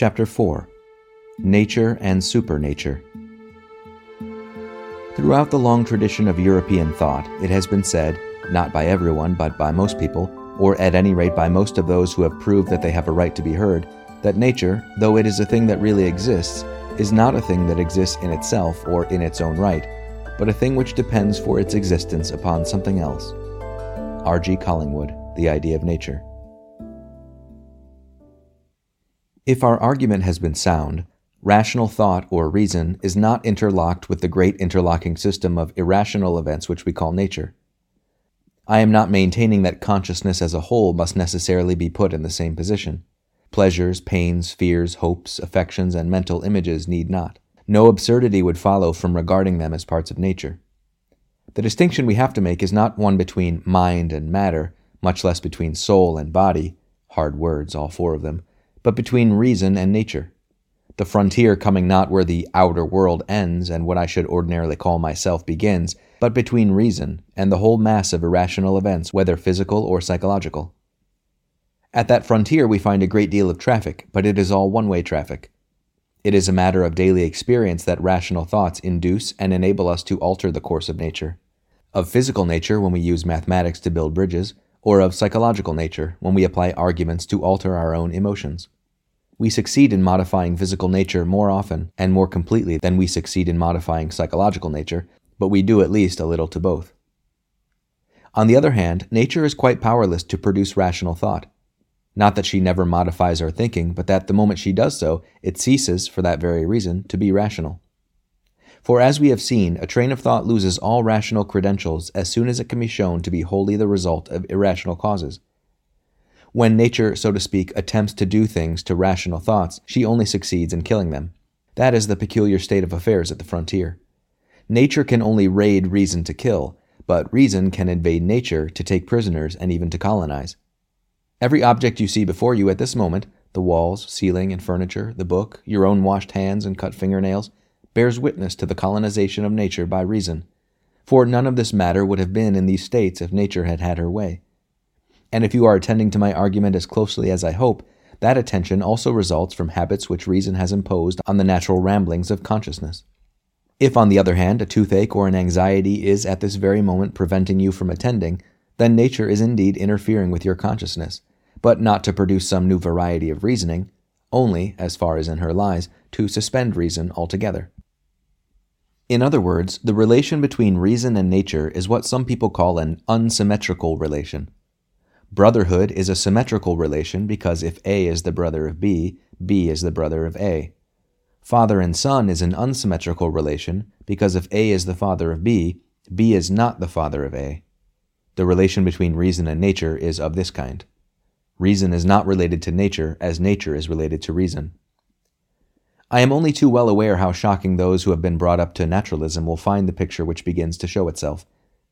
Chapter 4 Nature and Supernature. Throughout the long tradition of European thought, it has been said, not by everyone, but by most people, or at any rate by most of those who have proved that they have a right to be heard, that nature, though it is a thing that really exists, is not a thing that exists in itself or in its own right, but a thing which depends for its existence upon something else. R.G. Collingwood, The Idea of Nature. If our argument has been sound, rational thought or reason is not interlocked with the great interlocking system of irrational events which we call nature. I am not maintaining that consciousness as a whole must necessarily be put in the same position. Pleasures, pains, fears, hopes, affections, and mental images need not. No absurdity would follow from regarding them as parts of nature. The distinction we have to make is not one between mind and matter, much less between soul and body, hard words, all four of them, but between reason and nature. The frontier coming not where the outer world ends and what I should ordinarily call myself begins, but between reason and the whole mass of irrational events, whether physical or psychological. At that frontier, we find a great deal of traffic, but it is all one way traffic. It is a matter of daily experience that rational thoughts induce and enable us to alter the course of nature. Of physical nature, when we use mathematics to build bridges, or of psychological nature, when we apply arguments to alter our own emotions. We succeed in modifying physical nature more often and more completely than we succeed in modifying psychological nature, but we do at least a little to both. On the other hand, nature is quite powerless to produce rational thought. Not that she never modifies our thinking, but that the moment she does so, it ceases, for that very reason, to be rational. For as we have seen, a train of thought loses all rational credentials as soon as it can be shown to be wholly the result of irrational causes. When nature, so to speak, attempts to do things to rational thoughts, she only succeeds in killing them. That is the peculiar state of affairs at the frontier. Nature can only raid reason to kill, but reason can invade nature to take prisoners and even to colonize. Every object you see before you at this moment the walls, ceiling, and furniture, the book, your own washed hands and cut fingernails bears witness to the colonization of nature by reason. For none of this matter would have been in these states if nature had had her way. And if you are attending to my argument as closely as I hope, that attention also results from habits which reason has imposed on the natural ramblings of consciousness. If, on the other hand, a toothache or an anxiety is at this very moment preventing you from attending, then nature is indeed interfering with your consciousness, but not to produce some new variety of reasoning, only, as far as in her lies, to suspend reason altogether. In other words, the relation between reason and nature is what some people call an unsymmetrical relation. Brotherhood is a symmetrical relation because if A is the brother of B, B is the brother of A. Father and son is an unsymmetrical relation because if A is the father of B, B is not the father of A. The relation between reason and nature is of this kind. Reason is not related to nature as nature is related to reason. I am only too well aware how shocking those who have been brought up to naturalism will find the picture which begins to show itself.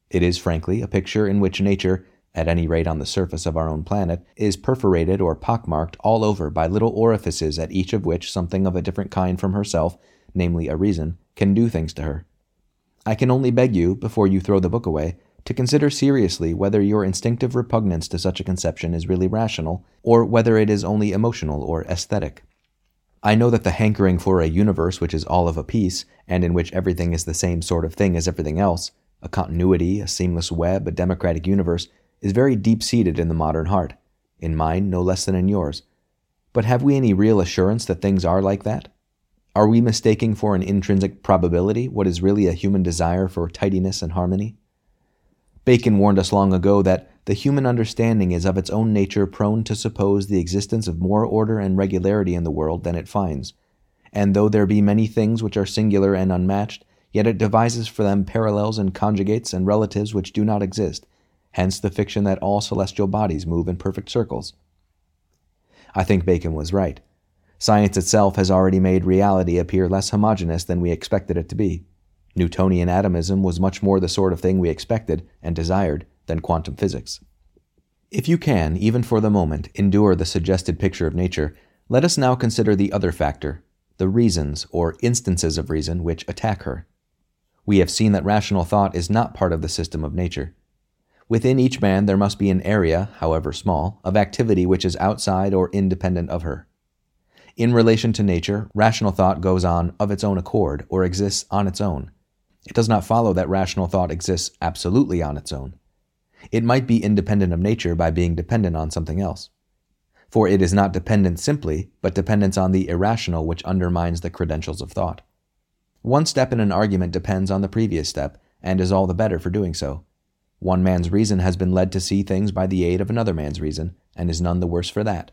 It is, frankly, a picture in which nature, at any rate on the surface of our own planet, is perforated or pockmarked all over by little orifices at each of which something of a different kind from herself, namely a reason, can do things to her. I can only beg you, before you throw the book away, to consider seriously whether your instinctive repugnance to such a conception is really rational, or whether it is only emotional or aesthetic. I know that the hankering for a universe which is all of a piece, and in which everything is the same sort of thing as everything else, a continuity, a seamless web, a democratic universe, is very deep seated in the modern heart, in mine no less than in yours. But have we any real assurance that things are like that? Are we mistaking for an intrinsic probability what is really a human desire for tidiness and harmony? Bacon warned us long ago that the human understanding is of its own nature prone to suppose the existence of more order and regularity in the world than it finds. And though there be many things which are singular and unmatched, yet it devises for them parallels and conjugates and relatives which do not exist, hence the fiction that all celestial bodies move in perfect circles. I think Bacon was right. Science itself has already made reality appear less homogeneous than we expected it to be. Newtonian atomism was much more the sort of thing we expected and desired than quantum physics. If you can, even for the moment, endure the suggested picture of nature, let us now consider the other factor, the reasons or instances of reason which attack her. We have seen that rational thought is not part of the system of nature. Within each man there must be an area, however small, of activity which is outside or independent of her. In relation to nature, rational thought goes on of its own accord or exists on its own. It does not follow that rational thought exists absolutely on its own. It might be independent of nature by being dependent on something else. For it is not dependent simply, but dependence on the irrational which undermines the credentials of thought. One step in an argument depends on the previous step, and is all the better for doing so. One man's reason has been led to see things by the aid of another man's reason, and is none the worse for that.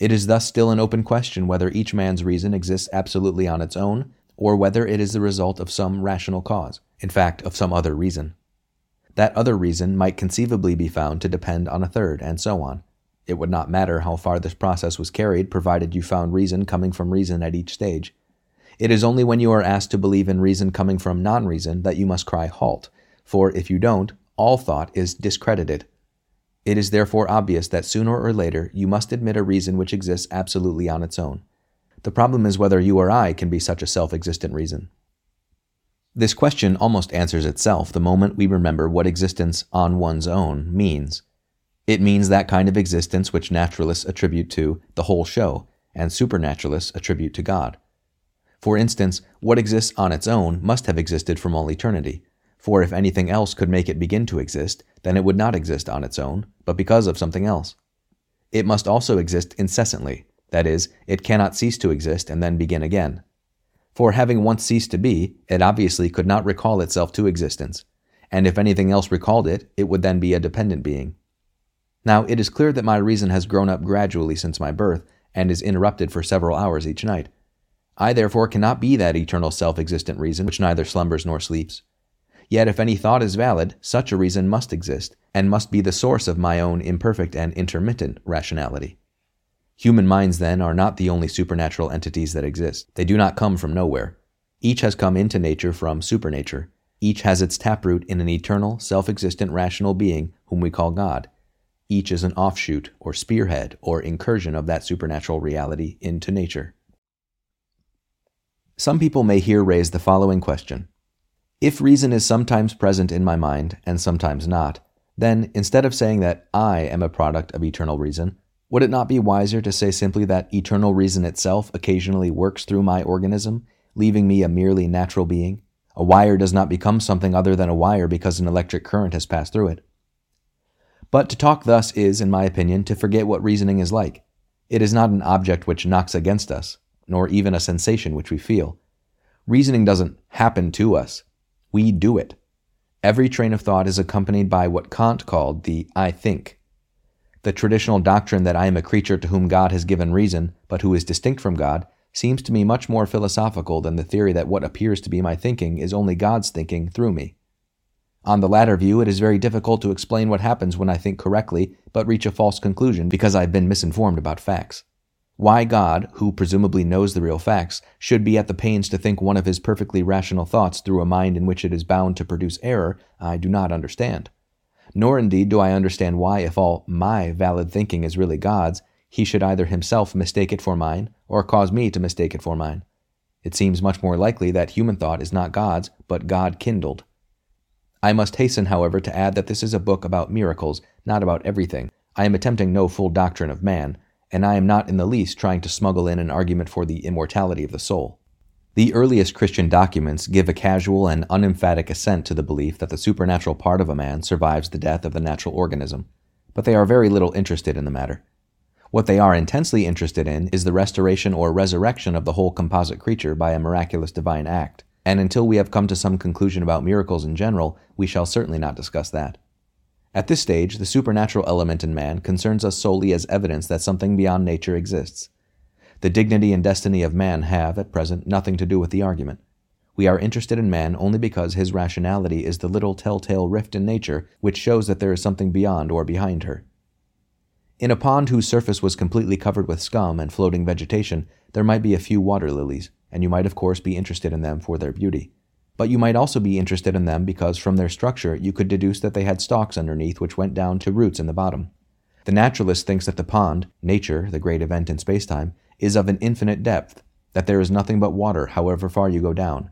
It is thus still an open question whether each man's reason exists absolutely on its own, or whether it is the result of some rational cause, in fact, of some other reason. That other reason might conceivably be found to depend on a third, and so on. It would not matter how far this process was carried, provided you found reason coming from reason at each stage. It is only when you are asked to believe in reason coming from non reason that you must cry halt, for if you don't, all thought is discredited. It is therefore obvious that sooner or later you must admit a reason which exists absolutely on its own. The problem is whether you or I can be such a self existent reason. This question almost answers itself the moment we remember what existence on one's own means. It means that kind of existence which naturalists attribute to the whole show, and supernaturalists attribute to God. For instance, what exists on its own must have existed from all eternity, for if anything else could make it begin to exist, then it would not exist on its own, but because of something else. It must also exist incessantly, that is, it cannot cease to exist and then begin again. For having once ceased to be, it obviously could not recall itself to existence, and if anything else recalled it, it would then be a dependent being. Now, it is clear that my reason has grown up gradually since my birth, and is interrupted for several hours each night. I therefore cannot be that eternal self existent reason which neither slumbers nor sleeps. Yet if any thought is valid, such a reason must exist, and must be the source of my own imperfect and intermittent rationality. Human minds, then, are not the only supernatural entities that exist. They do not come from nowhere. Each has come into nature from supernature. Each has its taproot in an eternal, self existent rational being whom we call God. Each is an offshoot, or spearhead, or incursion of that supernatural reality into nature. Some people may here raise the following question if reason is sometimes present in my mind and sometimes not, then instead of saying that I am a product of eternal reason, would it not be wiser to say simply that eternal reason itself occasionally works through my organism, leaving me a merely natural being? A wire does not become something other than a wire because an electric current has passed through it. But to talk thus is, in my opinion, to forget what reasoning is like. It is not an object which knocks against us, nor even a sensation which we feel. Reasoning doesn't happen to us, we do it. Every train of thought is accompanied by what Kant called the I think. The traditional doctrine that I am a creature to whom God has given reason, but who is distinct from God, seems to me much more philosophical than the theory that what appears to be my thinking is only God's thinking through me. On the latter view, it is very difficult to explain what happens when I think correctly but reach a false conclusion because I have been misinformed about facts. Why God, who presumably knows the real facts, should be at the pains to think one of his perfectly rational thoughts through a mind in which it is bound to produce error, I do not understand. Nor indeed do I understand why, if all my valid thinking is really God's, he should either himself mistake it for mine, or cause me to mistake it for mine. It seems much more likely that human thought is not God's, but God kindled. I must hasten, however, to add that this is a book about miracles, not about everything. I am attempting no full doctrine of man, and I am not in the least trying to smuggle in an argument for the immortality of the soul. The earliest Christian documents give a casual and unemphatic assent to the belief that the supernatural part of a man survives the death of the natural organism, but they are very little interested in the matter. What they are intensely interested in is the restoration or resurrection of the whole composite creature by a miraculous divine act, and until we have come to some conclusion about miracles in general, we shall certainly not discuss that. At this stage, the supernatural element in man concerns us solely as evidence that something beyond nature exists. The dignity and destiny of man have, at present, nothing to do with the argument. We are interested in man only because his rationality is the little telltale rift in nature which shows that there is something beyond or behind her. In a pond whose surface was completely covered with scum and floating vegetation, there might be a few water lilies, and you might of course be interested in them for their beauty. But you might also be interested in them because from their structure you could deduce that they had stalks underneath which went down to roots in the bottom. The naturalist thinks that the pond, nature, the great event in spacetime, is of an infinite depth, that there is nothing but water however far you go down.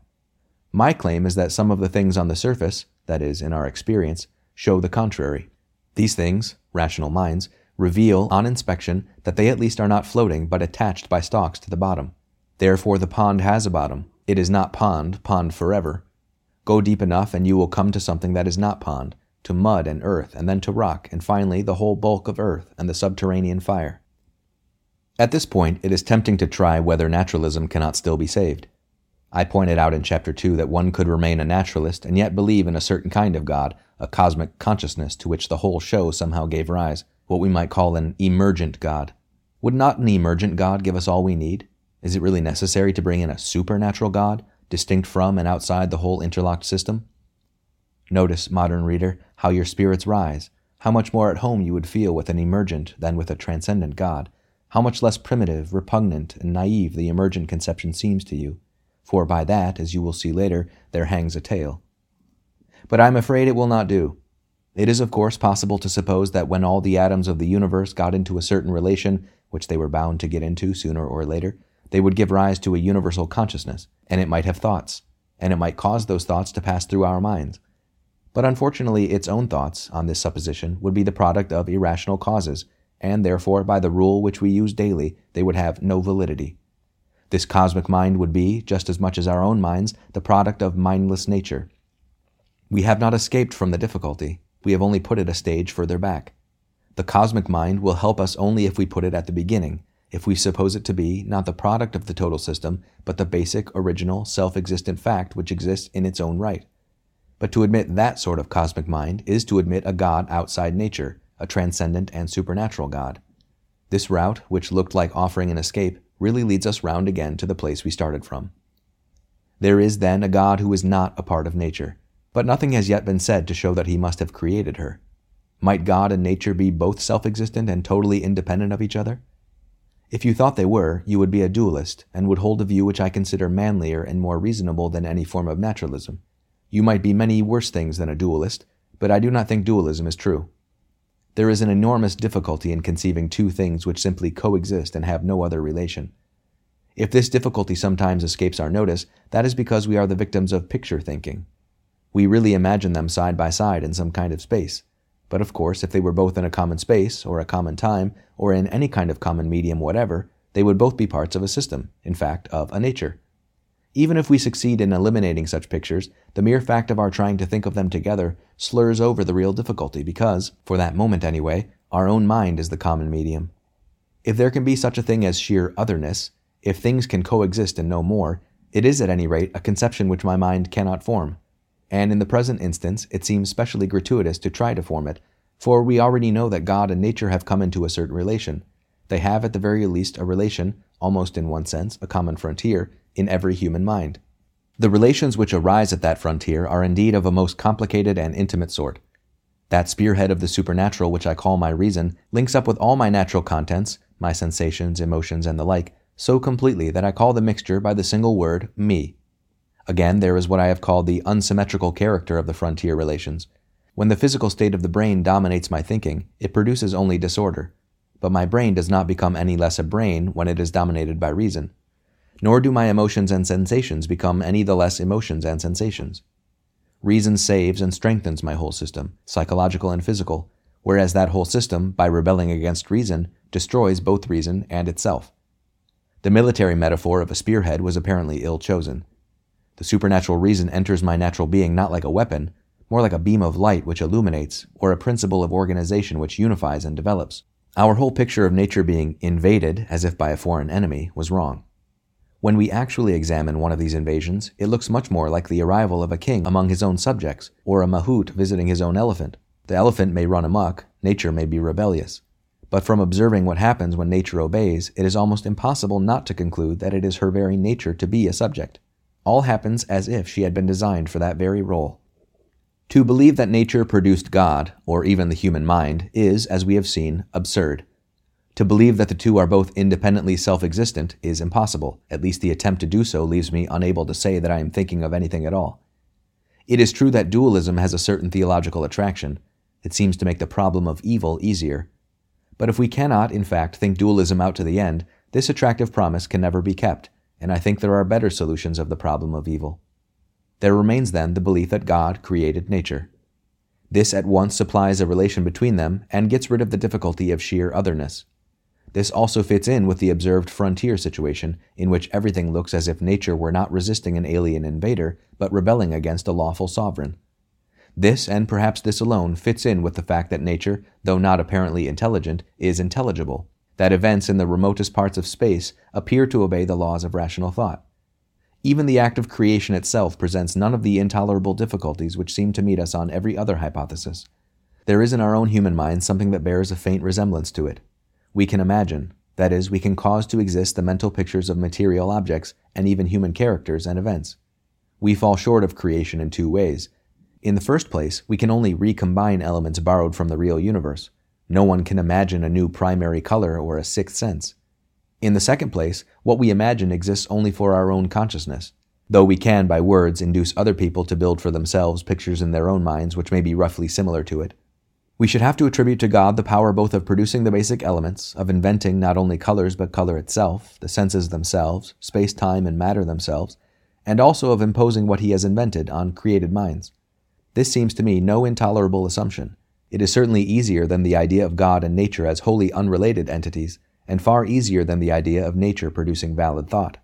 My claim is that some of the things on the surface, that is, in our experience, show the contrary. These things, rational minds, reveal on inspection that they at least are not floating but attached by stalks to the bottom. Therefore, the pond has a bottom. It is not pond, pond forever. Go deep enough and you will come to something that is not pond, to mud and earth, and then to rock, and finally the whole bulk of earth and the subterranean fire. At this point, it is tempting to try whether naturalism cannot still be saved. I pointed out in Chapter 2 that one could remain a naturalist and yet believe in a certain kind of God, a cosmic consciousness to which the whole show somehow gave rise, what we might call an emergent God. Would not an emergent God give us all we need? Is it really necessary to bring in a supernatural God, distinct from and outside the whole interlocked system? Notice, modern reader, how your spirits rise, how much more at home you would feel with an emergent than with a transcendent God, how much less primitive, repugnant, and naive the emergent conception seems to you, for by that, as you will see later, there hangs a tale. But I'm afraid it will not do. It is, of course, possible to suppose that when all the atoms of the universe got into a certain relation, which they were bound to get into sooner or later, they would give rise to a universal consciousness, and it might have thoughts, and it might cause those thoughts to pass through our minds. But unfortunately, its own thoughts, on this supposition, would be the product of irrational causes, and therefore, by the rule which we use daily, they would have no validity. This cosmic mind would be, just as much as our own minds, the product of mindless nature. We have not escaped from the difficulty, we have only put it a stage further back. The cosmic mind will help us only if we put it at the beginning, if we suppose it to be not the product of the total system, but the basic, original, self existent fact which exists in its own right. But to admit that sort of cosmic mind is to admit a God outside nature, a transcendent and supernatural God. This route, which looked like offering an escape, really leads us round again to the place we started from. There is then a God who is not a part of nature, but nothing has yet been said to show that he must have created her. Might God and nature be both self existent and totally independent of each other? If you thought they were, you would be a dualist, and would hold a view which I consider manlier and more reasonable than any form of naturalism. You might be many worse things than a dualist, but I do not think dualism is true. There is an enormous difficulty in conceiving two things which simply coexist and have no other relation. If this difficulty sometimes escapes our notice, that is because we are the victims of picture thinking. We really imagine them side by side in some kind of space. But of course, if they were both in a common space, or a common time, or in any kind of common medium whatever, they would both be parts of a system, in fact, of a nature. Even if we succeed in eliminating such pictures, the mere fact of our trying to think of them together slurs over the real difficulty because, for that moment anyway, our own mind is the common medium. If there can be such a thing as sheer otherness, if things can coexist and no more, it is at any rate a conception which my mind cannot form and in the present instance it seems specially gratuitous to try to form it, for we already know that God and nature have come into a certain relation. They have at the very least a relation, almost in one sense, a common frontier, in every human mind. The relations which arise at that frontier are indeed of a most complicated and intimate sort. That spearhead of the supernatural which I call my reason links up with all my natural contents, my sensations, emotions, and the like, so completely that I call the mixture by the single word me. Again, there is what I have called the unsymmetrical character of the frontier relations. When the physical state of the brain dominates my thinking, it produces only disorder. But my brain does not become any less a brain when it is dominated by reason. Nor do my emotions and sensations become any the less emotions and sensations. Reason saves and strengthens my whole system, psychological and physical, whereas that whole system, by rebelling against reason, destroys both reason and itself. The military metaphor of a spearhead was apparently ill chosen. The supernatural reason enters my natural being not like a weapon, more like a beam of light which illuminates, or a principle of organization which unifies and develops. Our whole picture of nature being invaded, as if by a foreign enemy, was wrong. When we actually examine one of these invasions, it looks much more like the arrival of a king among his own subjects, or a mahout visiting his own elephant. The elephant may run amok, nature may be rebellious. But from observing what happens when nature obeys, it is almost impossible not to conclude that it is her very nature to be a subject. All happens as if she had been designed for that very role. To believe that nature produced God, or even the human mind, is, as we have seen, absurd. To believe that the two are both independently self existent is impossible. At least the attempt to do so leaves me unable to say that I am thinking of anything at all. It is true that dualism has a certain theological attraction. It seems to make the problem of evil easier. But if we cannot, in fact, think dualism out to the end, this attractive promise can never be kept, and I think there are better solutions of the problem of evil. There remains then the belief that God created nature. This at once supplies a relation between them and gets rid of the difficulty of sheer otherness. This also fits in with the observed frontier situation, in which everything looks as if nature were not resisting an alien invader, but rebelling against a lawful sovereign. This, and perhaps this alone, fits in with the fact that nature, though not apparently intelligent, is intelligible, that events in the remotest parts of space appear to obey the laws of rational thought. Even the act of creation itself presents none of the intolerable difficulties which seem to meet us on every other hypothesis. There is in our own human minds something that bears a faint resemblance to it. We can imagine, that is, we can cause to exist the mental pictures of material objects and even human characters and events. We fall short of creation in two ways. In the first place, we can only recombine elements borrowed from the real universe. No one can imagine a new primary color or a sixth sense. In the second place, what we imagine exists only for our own consciousness, though we can, by words, induce other people to build for themselves pictures in their own minds which may be roughly similar to it. We should have to attribute to God the power both of producing the basic elements, of inventing not only colors but color itself, the senses themselves, space, time, and matter themselves, and also of imposing what he has invented on created minds. This seems to me no intolerable assumption. It is certainly easier than the idea of God and nature as wholly unrelated entities, and far easier than the idea of nature producing valid thought.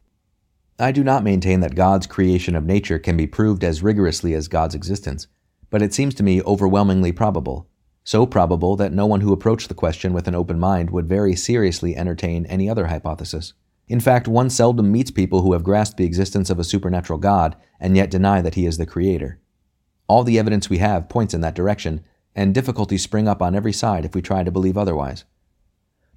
I do not maintain that God's creation of nature can be proved as rigorously as God's existence, but it seems to me overwhelmingly probable, so probable that no one who approached the question with an open mind would very seriously entertain any other hypothesis. In fact, one seldom meets people who have grasped the existence of a supernatural God and yet deny that he is the creator. All the evidence we have points in that direction, and difficulties spring up on every side if we try to believe otherwise.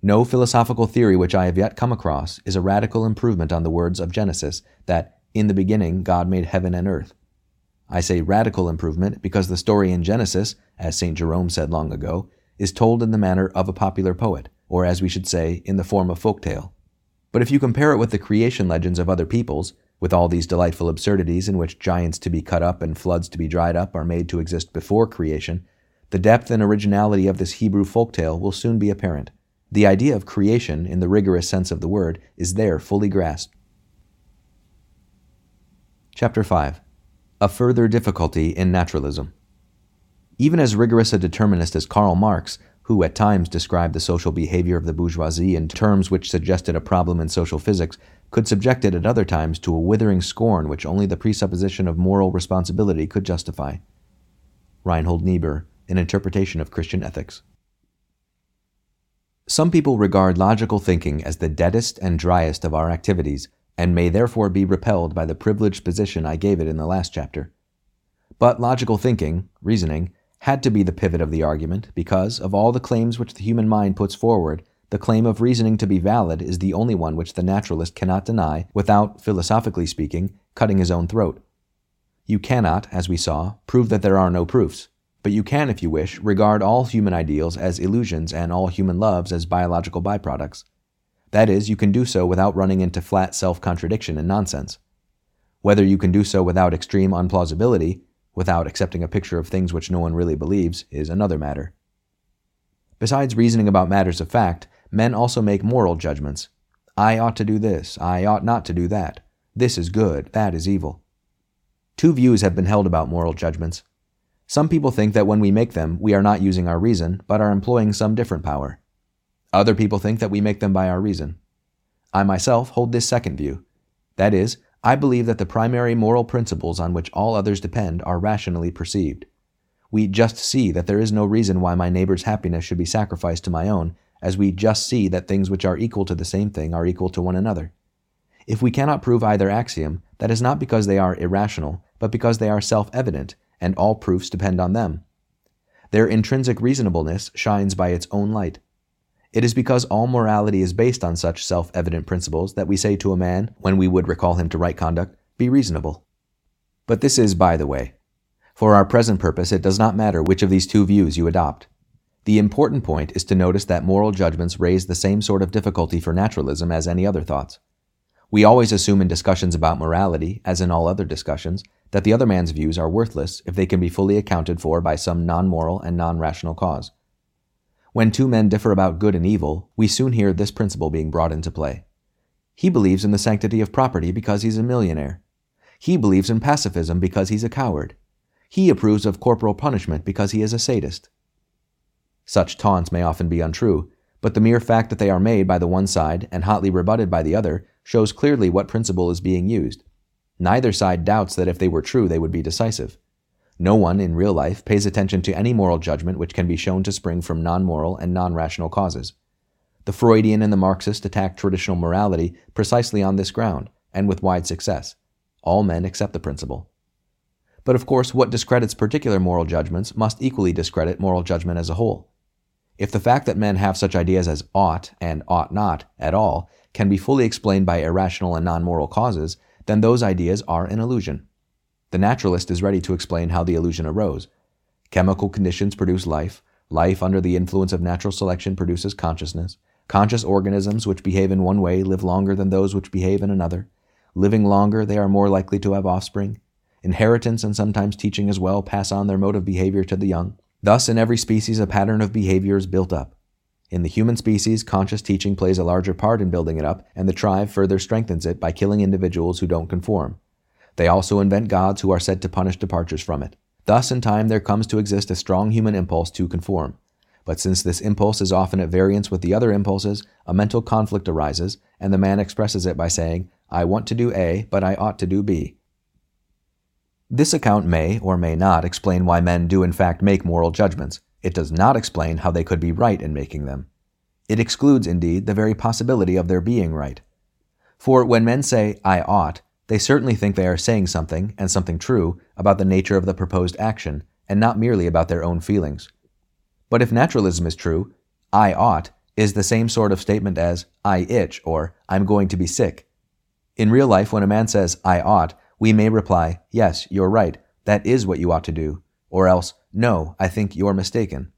No philosophical theory which I have yet come across is a radical improvement on the words of Genesis that, in the beginning, God made heaven and earth. I say radical improvement because the story in Genesis, as St. Jerome said long ago, is told in the manner of a popular poet, or as we should say, in the form of folk tale. But if you compare it with the creation legends of other peoples, with all these delightful absurdities in which giants to be cut up and floods to be dried up are made to exist before creation, the depth and originality of this Hebrew folk tale will soon be apparent. The idea of creation, in the rigorous sense of the word, is there fully grasped. Chapter 5 a further difficulty in naturalism. Even as rigorous a determinist as Karl Marx, who at times described the social behavior of the bourgeoisie in terms which suggested a problem in social physics, could subject it at other times to a withering scorn which only the presupposition of moral responsibility could justify. Reinhold Niebuhr, An Interpretation of Christian Ethics. Some people regard logical thinking as the deadest and driest of our activities and may therefore be repelled by the privileged position I gave it in the last chapter. But logical thinking, reasoning, had to be the pivot of the argument because, of all the claims which the human mind puts forward, the claim of reasoning to be valid is the only one which the naturalist cannot deny without, philosophically speaking, cutting his own throat. You cannot, as we saw, prove that there are no proofs, but you can, if you wish, regard all human ideals as illusions and all human loves as biological byproducts. That is, you can do so without running into flat self contradiction and nonsense. Whether you can do so without extreme unplausibility, without accepting a picture of things which no one really believes, is another matter. Besides reasoning about matters of fact, men also make moral judgments. I ought to do this, I ought not to do that. This is good, that is evil. Two views have been held about moral judgments. Some people think that when we make them, we are not using our reason, but are employing some different power. Other people think that we make them by our reason. I myself hold this second view. That is, I believe that the primary moral principles on which all others depend are rationally perceived. We just see that there is no reason why my neighbor's happiness should be sacrificed to my own, as we just see that things which are equal to the same thing are equal to one another. If we cannot prove either axiom, that is not because they are irrational, but because they are self evident, and all proofs depend on them. Their intrinsic reasonableness shines by its own light. It is because all morality is based on such self evident principles that we say to a man, when we would recall him to right conduct, be reasonable. But this is by the way. For our present purpose, it does not matter which of these two views you adopt. The important point is to notice that moral judgments raise the same sort of difficulty for naturalism as any other thoughts. We always assume in discussions about morality, as in all other discussions, that the other man's views are worthless if they can be fully accounted for by some non moral and non rational cause. When two men differ about good and evil, we soon hear this principle being brought into play. He believes in the sanctity of property because he's a millionaire. He believes in pacifism because he's a coward. He approves of corporal punishment because he is a sadist. Such taunts may often be untrue, but the mere fact that they are made by the one side and hotly rebutted by the other shows clearly what principle is being used. Neither side doubts that if they were true, they would be decisive. No one in real life pays attention to any moral judgment which can be shown to spring from non moral and non rational causes. The Freudian and the Marxist attack traditional morality precisely on this ground, and with wide success. All men accept the principle. But of course, what discredits particular moral judgments must equally discredit moral judgment as a whole. If the fact that men have such ideas as ought and ought not at all can be fully explained by irrational and non moral causes, then those ideas are an illusion. The naturalist is ready to explain how the illusion arose. Chemical conditions produce life, life under the influence of natural selection produces consciousness. Conscious organisms which behave in one way live longer than those which behave in another. Living longer, they are more likely to have offspring. Inheritance and sometimes teaching as well pass on their mode of behavior to the young. Thus, in every species, a pattern of behavior is built up. In the human species, conscious teaching plays a larger part in building it up, and the tribe further strengthens it by killing individuals who don't conform. They also invent gods who are said to punish departures from it. Thus, in time, there comes to exist a strong human impulse to conform. But since this impulse is often at variance with the other impulses, a mental conflict arises, and the man expresses it by saying, I want to do A, but I ought to do B. This account may or may not explain why men do in fact make moral judgments. It does not explain how they could be right in making them. It excludes, indeed, the very possibility of their being right. For when men say, I ought, they certainly think they are saying something, and something true, about the nature of the proposed action, and not merely about their own feelings. But if naturalism is true, I ought is the same sort of statement as I itch or I'm going to be sick. In real life, when a man says I ought, we may reply, Yes, you're right, that is what you ought to do, or else, no, I think you're mistaken.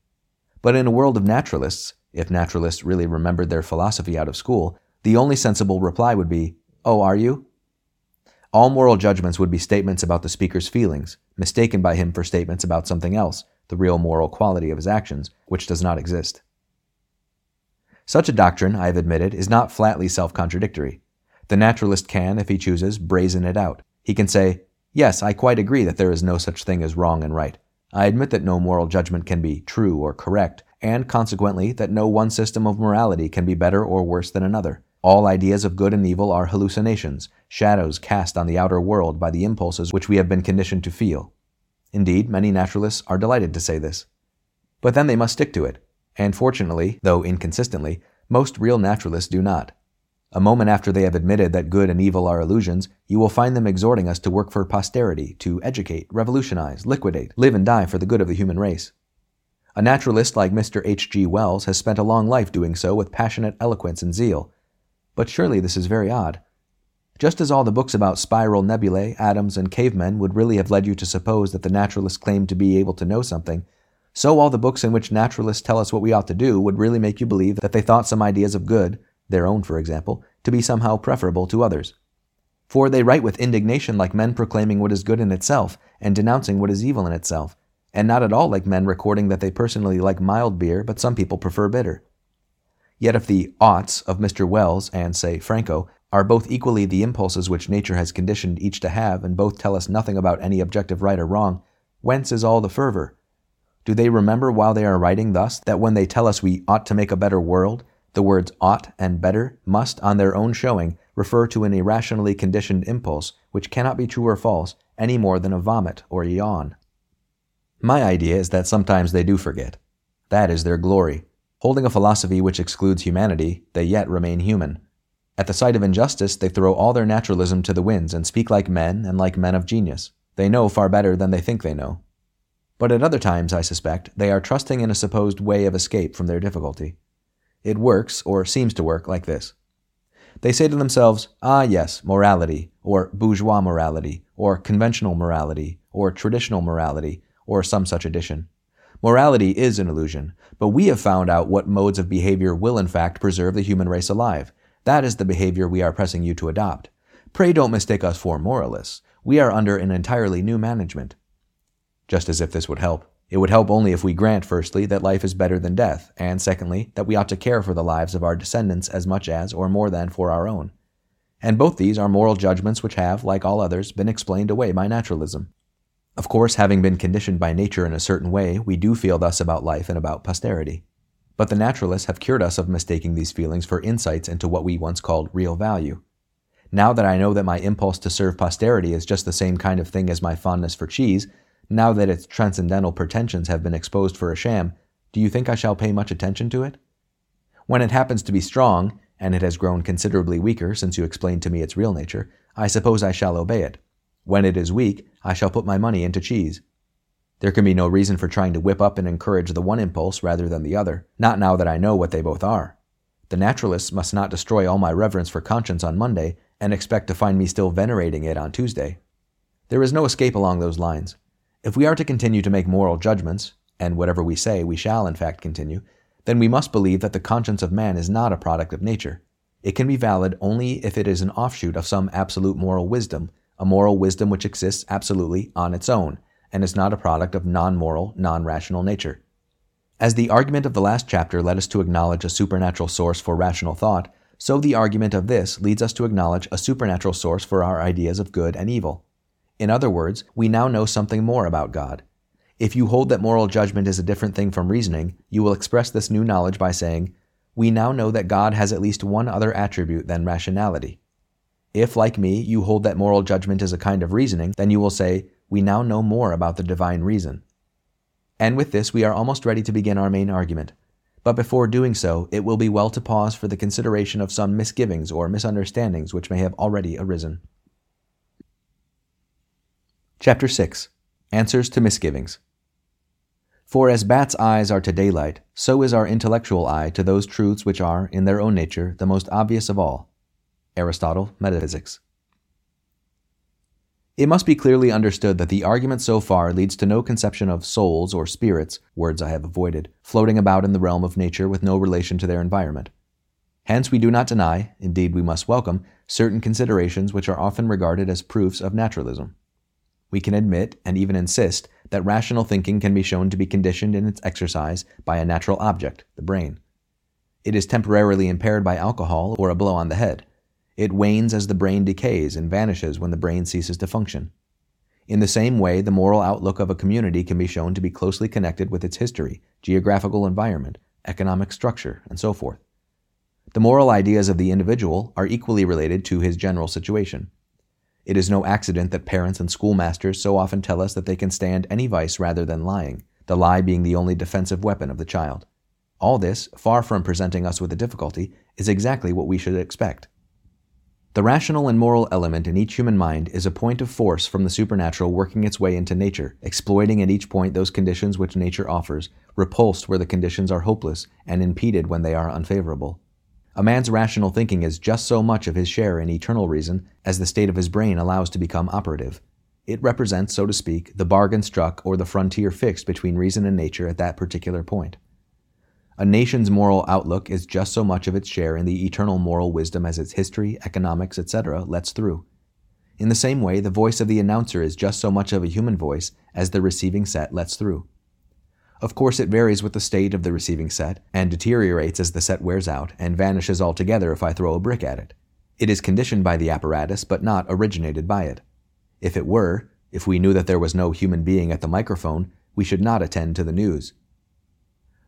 But in a world of naturalists, if naturalists really remembered their philosophy out of school, the only sensible reply would be, Oh, are you? All moral judgments would be statements about the speaker's feelings, mistaken by him for statements about something else, the real moral quality of his actions, which does not exist. Such a doctrine, I have admitted, is not flatly self contradictory. The naturalist can, if he chooses, brazen it out. He can say, Yes, I quite agree that there is no such thing as wrong and right. I admit that no moral judgment can be true or correct, and consequently that no one system of morality can be better or worse than another. All ideas of good and evil are hallucinations, shadows cast on the outer world by the impulses which we have been conditioned to feel. Indeed, many naturalists are delighted to say this. But then they must stick to it, and fortunately, though inconsistently, most real naturalists do not. A moment after they have admitted that good and evil are illusions, you will find them exhorting us to work for posterity, to educate, revolutionize, liquidate, live and die for the good of the human race. A naturalist like Mr. H. G. Wells has spent a long life doing so with passionate eloquence and zeal. But surely this is very odd. Just as all the books about spiral nebulae, atoms, and cavemen would really have led you to suppose that the naturalists claimed to be able to know something, so all the books in which naturalists tell us what we ought to do would really make you believe that they thought some ideas of good, their own, for example, to be somehow preferable to others. For they write with indignation like men proclaiming what is good in itself and denouncing what is evil in itself, and not at all like men recording that they personally like mild beer, but some people prefer bitter. Yet if the oughts of Mr. Wells and, say, Franco are both equally the impulses which nature has conditioned each to have, and both tell us nothing about any objective right or wrong, whence is all the fervor? Do they remember while they are writing thus that when they tell us we ought to make a better world, the words ought and better must, on their own showing, refer to an irrationally conditioned impulse which cannot be true or false any more than a vomit or a yawn. My idea is that sometimes they do forget. That is their glory. Holding a philosophy which excludes humanity, they yet remain human. At the sight of injustice, they throw all their naturalism to the winds and speak like men and like men of genius. They know far better than they think they know. But at other times, I suspect, they are trusting in a supposed way of escape from their difficulty. It works, or seems to work, like this. They say to themselves, ah, yes, morality, or bourgeois morality, or conventional morality, or traditional morality, or some such addition. Morality is an illusion, but we have found out what modes of behavior will in fact preserve the human race alive. That is the behavior we are pressing you to adopt. Pray don't mistake us for moralists. We are under an entirely new management. Just as if this would help. It would help only if we grant, firstly, that life is better than death, and secondly, that we ought to care for the lives of our descendants as much as, or more than, for our own. And both these are moral judgments which have, like all others, been explained away by naturalism. Of course, having been conditioned by nature in a certain way, we do feel thus about life and about posterity. But the naturalists have cured us of mistaking these feelings for insights into what we once called real value. Now that I know that my impulse to serve posterity is just the same kind of thing as my fondness for cheese, now that its transcendental pretensions have been exposed for a sham, do you think I shall pay much attention to it? When it happens to be strong, and it has grown considerably weaker since you explained to me its real nature, I suppose I shall obey it. When it is weak, I shall put my money into cheese. There can be no reason for trying to whip up and encourage the one impulse rather than the other, not now that I know what they both are. The naturalists must not destroy all my reverence for conscience on Monday and expect to find me still venerating it on Tuesday. There is no escape along those lines. If we are to continue to make moral judgments, and whatever we say we shall in fact continue, then we must believe that the conscience of man is not a product of nature. It can be valid only if it is an offshoot of some absolute moral wisdom, a moral wisdom which exists absolutely on its own, and is not a product of non moral, non rational nature. As the argument of the last chapter led us to acknowledge a supernatural source for rational thought, so the argument of this leads us to acknowledge a supernatural source for our ideas of good and evil. In other words, we now know something more about God, if you hold that moral judgment is a different thing from reasoning, you will express this new knowledge by saying, We now know that God has at least one other attribute than rationality. If, like me, you hold that moral judgment is a kind of reasoning, then you will say, We now know more about the divine reason. And with this, we are almost ready to begin our main argument. But before doing so, it will be well to pause for the consideration of some misgivings or misunderstandings which may have already arisen. Chapter 6 Answers to Misgivings for as bat's eyes are to daylight, so is our intellectual eye to those truths which are, in their own nature, the most obvious of all. Aristotle, Metaphysics. It must be clearly understood that the argument so far leads to no conception of souls or spirits, words I have avoided, floating about in the realm of nature with no relation to their environment. Hence, we do not deny, indeed we must welcome, certain considerations which are often regarded as proofs of naturalism. We can admit, and even insist, that rational thinking can be shown to be conditioned in its exercise by a natural object, the brain. It is temporarily impaired by alcohol or a blow on the head. It wanes as the brain decays and vanishes when the brain ceases to function. In the same way, the moral outlook of a community can be shown to be closely connected with its history, geographical environment, economic structure, and so forth. The moral ideas of the individual are equally related to his general situation. It is no accident that parents and schoolmasters so often tell us that they can stand any vice rather than lying, the lie being the only defensive weapon of the child. All this, far from presenting us with a difficulty, is exactly what we should expect. The rational and moral element in each human mind is a point of force from the supernatural working its way into nature, exploiting at each point those conditions which nature offers, repulsed where the conditions are hopeless, and impeded when they are unfavorable. A man's rational thinking is just so much of his share in eternal reason as the state of his brain allows to become operative. It represents, so to speak, the bargain struck or the frontier fixed between reason and nature at that particular point. A nation's moral outlook is just so much of its share in the eternal moral wisdom as its history, economics, etc., lets through. In the same way, the voice of the announcer is just so much of a human voice as the receiving set lets through. Of course, it varies with the state of the receiving set, and deteriorates as the set wears out, and vanishes altogether if I throw a brick at it. It is conditioned by the apparatus, but not originated by it. If it were, if we knew that there was no human being at the microphone, we should not attend to the news.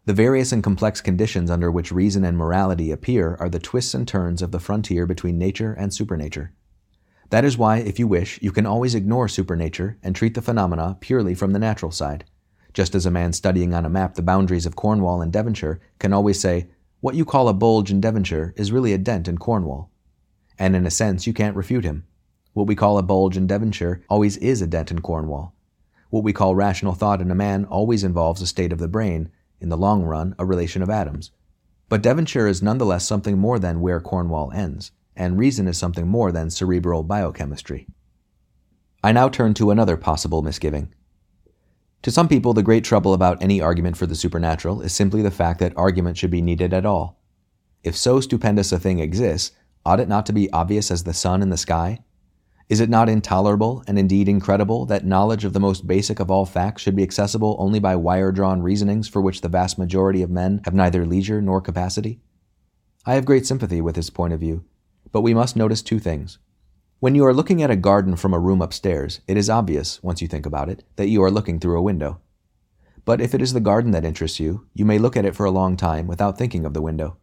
The various and complex conditions under which reason and morality appear are the twists and turns of the frontier between nature and supernature. That is why, if you wish, you can always ignore supernature and treat the phenomena purely from the natural side just as a man studying on a map the boundaries of Cornwall and Devonshire can always say, What you call a bulge in Devonshire is really a dent in Cornwall. And in a sense, you can't refute him. What we call a bulge in Devonshire always is a dent in Cornwall. What we call rational thought in a man always involves a state of the brain, in the long run, a relation of atoms. But Devonshire is nonetheless something more than where Cornwall ends, and reason is something more than cerebral biochemistry. I now turn to another possible misgiving. To some people, the great trouble about any argument for the supernatural is simply the fact that argument should be needed at all. If so stupendous a thing exists, ought it not to be obvious as the sun in the sky? Is it not intolerable, and indeed incredible, that knowledge of the most basic of all facts should be accessible only by wire drawn reasonings for which the vast majority of men have neither leisure nor capacity? I have great sympathy with this point of view, but we must notice two things. When you are looking at a garden from a room upstairs, it is obvious, once you think about it, that you are looking through a window. But if it is the garden that interests you, you may look at it for a long time without thinking of the window.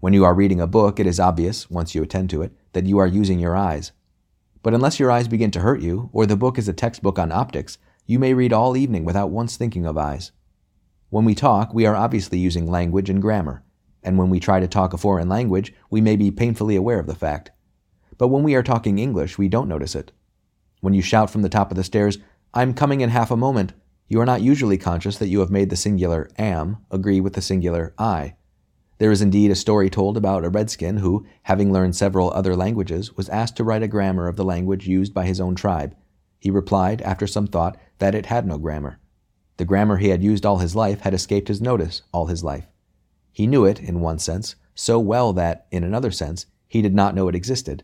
When you are reading a book, it is obvious, once you attend to it, that you are using your eyes. But unless your eyes begin to hurt you, or the book is a textbook on optics, you may read all evening without once thinking of eyes. When we talk, we are obviously using language and grammar, and when we try to talk a foreign language, we may be painfully aware of the fact. But when we are talking English, we don't notice it. When you shout from the top of the stairs, I'm coming in half a moment, you are not usually conscious that you have made the singular am agree with the singular I. There is indeed a story told about a redskin who, having learned several other languages, was asked to write a grammar of the language used by his own tribe. He replied, after some thought, that it had no grammar. The grammar he had used all his life had escaped his notice all his life. He knew it, in one sense, so well that, in another sense, he did not know it existed.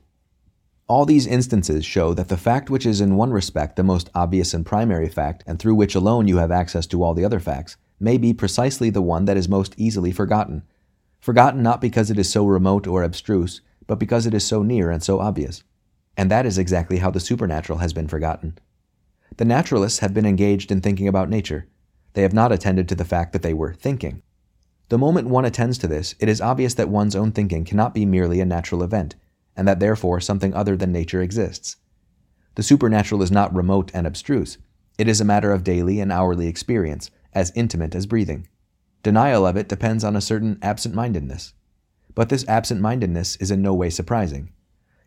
All these instances show that the fact which is in one respect the most obvious and primary fact, and through which alone you have access to all the other facts, may be precisely the one that is most easily forgotten. Forgotten not because it is so remote or abstruse, but because it is so near and so obvious. And that is exactly how the supernatural has been forgotten. The naturalists have been engaged in thinking about nature. They have not attended to the fact that they were thinking. The moment one attends to this, it is obvious that one's own thinking cannot be merely a natural event and that therefore something other than nature exists. The supernatural is not remote and abstruse, it is a matter of daily and hourly experience, as intimate as breathing. Denial of it depends on a certain absent mindedness. But this absent mindedness is in no way surprising.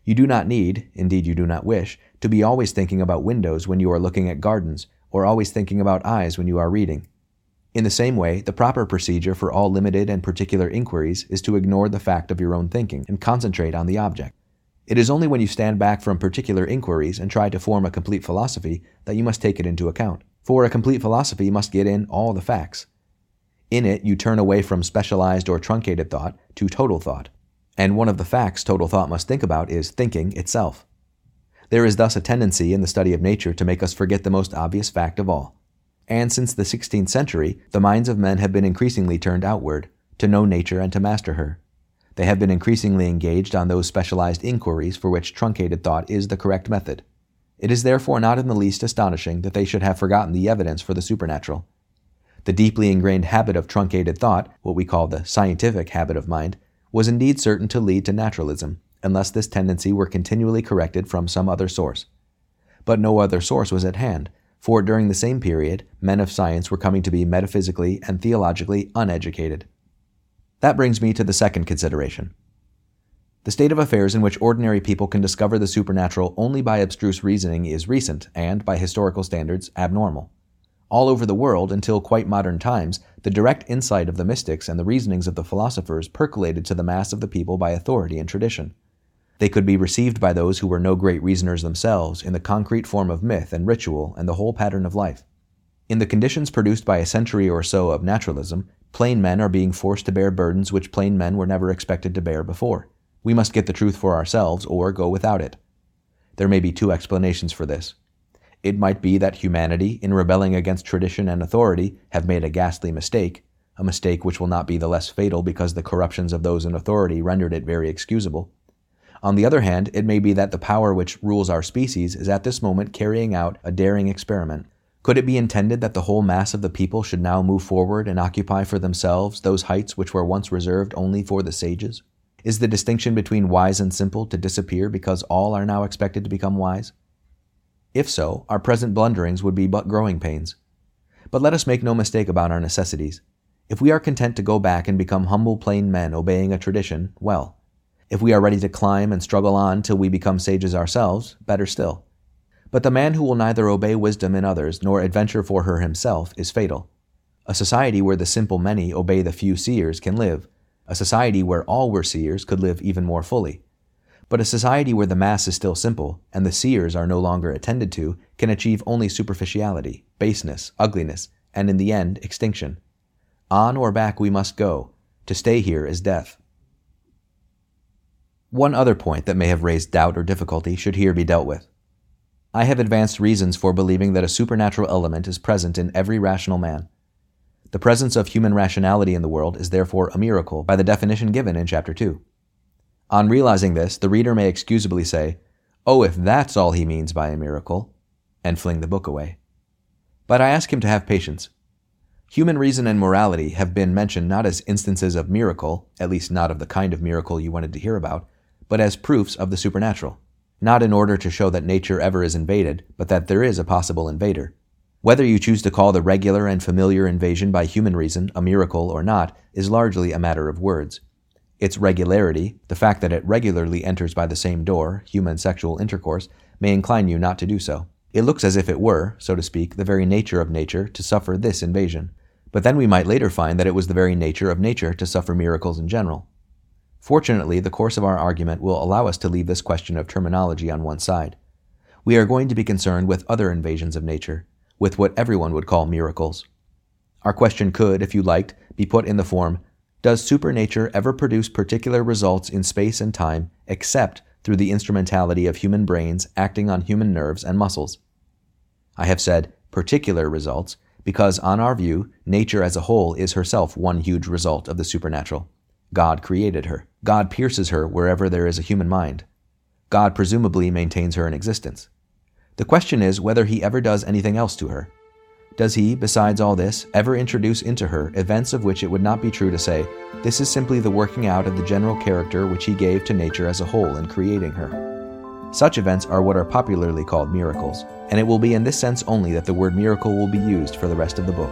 You do not need, indeed you do not wish, to be always thinking about windows when you are looking at gardens, or always thinking about eyes when you are reading. In the same way, the proper procedure for all limited and particular inquiries is to ignore the fact of your own thinking and concentrate on the object. It is only when you stand back from particular inquiries and try to form a complete philosophy that you must take it into account. For a complete philosophy must get in all the facts. In it, you turn away from specialized or truncated thought to total thought. And one of the facts total thought must think about is thinking itself. There is thus a tendency in the study of nature to make us forget the most obvious fact of all. And since the 16th century, the minds of men have been increasingly turned outward, to know nature and to master her. They have been increasingly engaged on those specialized inquiries for which truncated thought is the correct method. It is therefore not in the least astonishing that they should have forgotten the evidence for the supernatural. The deeply ingrained habit of truncated thought, what we call the scientific habit of mind, was indeed certain to lead to naturalism, unless this tendency were continually corrected from some other source. But no other source was at hand, for during the same period, men of science were coming to be metaphysically and theologically uneducated. That brings me to the second consideration. The state of affairs in which ordinary people can discover the supernatural only by abstruse reasoning is recent and, by historical standards, abnormal. All over the world, until quite modern times, the direct insight of the mystics and the reasonings of the philosophers percolated to the mass of the people by authority and tradition. They could be received by those who were no great reasoners themselves in the concrete form of myth and ritual and the whole pattern of life. In the conditions produced by a century or so of naturalism, Plain men are being forced to bear burdens which plain men were never expected to bear before. We must get the truth for ourselves or go without it. There may be two explanations for this. It might be that humanity, in rebelling against tradition and authority, have made a ghastly mistake, a mistake which will not be the less fatal because the corruptions of those in authority rendered it very excusable. On the other hand, it may be that the power which rules our species is at this moment carrying out a daring experiment could it be intended that the whole mass of the people should now move forward and occupy for themselves those heights which were once reserved only for the sages? Is the distinction between wise and simple to disappear because all are now expected to become wise? If so, our present blunderings would be but growing pains. But let us make no mistake about our necessities. If we are content to go back and become humble plain men obeying a tradition, well. If we are ready to climb and struggle on till we become sages ourselves, better still. But the man who will neither obey wisdom in others nor adventure for her himself is fatal. A society where the simple many obey the few seers can live. A society where all were seers could live even more fully. But a society where the mass is still simple, and the seers are no longer attended to, can achieve only superficiality, baseness, ugliness, and in the end, extinction. On or back we must go. To stay here is death. One other point that may have raised doubt or difficulty should here be dealt with. I have advanced reasons for believing that a supernatural element is present in every rational man. The presence of human rationality in the world is therefore a miracle by the definition given in chapter 2. On realizing this, the reader may excusably say, Oh, if that's all he means by a miracle, and fling the book away. But I ask him to have patience. Human reason and morality have been mentioned not as instances of miracle, at least not of the kind of miracle you wanted to hear about, but as proofs of the supernatural. Not in order to show that nature ever is invaded, but that there is a possible invader. Whether you choose to call the regular and familiar invasion by human reason a miracle or not is largely a matter of words. Its regularity, the fact that it regularly enters by the same door, human sexual intercourse, may incline you not to do so. It looks as if it were, so to speak, the very nature of nature to suffer this invasion. But then we might later find that it was the very nature of nature to suffer miracles in general. Fortunately, the course of our argument will allow us to leave this question of terminology on one side. We are going to be concerned with other invasions of nature, with what everyone would call miracles. Our question could, if you liked, be put in the form Does supernature ever produce particular results in space and time except through the instrumentality of human brains acting on human nerves and muscles? I have said particular results because, on our view, nature as a whole is herself one huge result of the supernatural. God created her. God pierces her wherever there is a human mind. God presumably maintains her in existence. The question is whether he ever does anything else to her. Does he, besides all this, ever introduce into her events of which it would not be true to say, this is simply the working out of the general character which he gave to nature as a whole in creating her? Such events are what are popularly called miracles, and it will be in this sense only that the word miracle will be used for the rest of the book.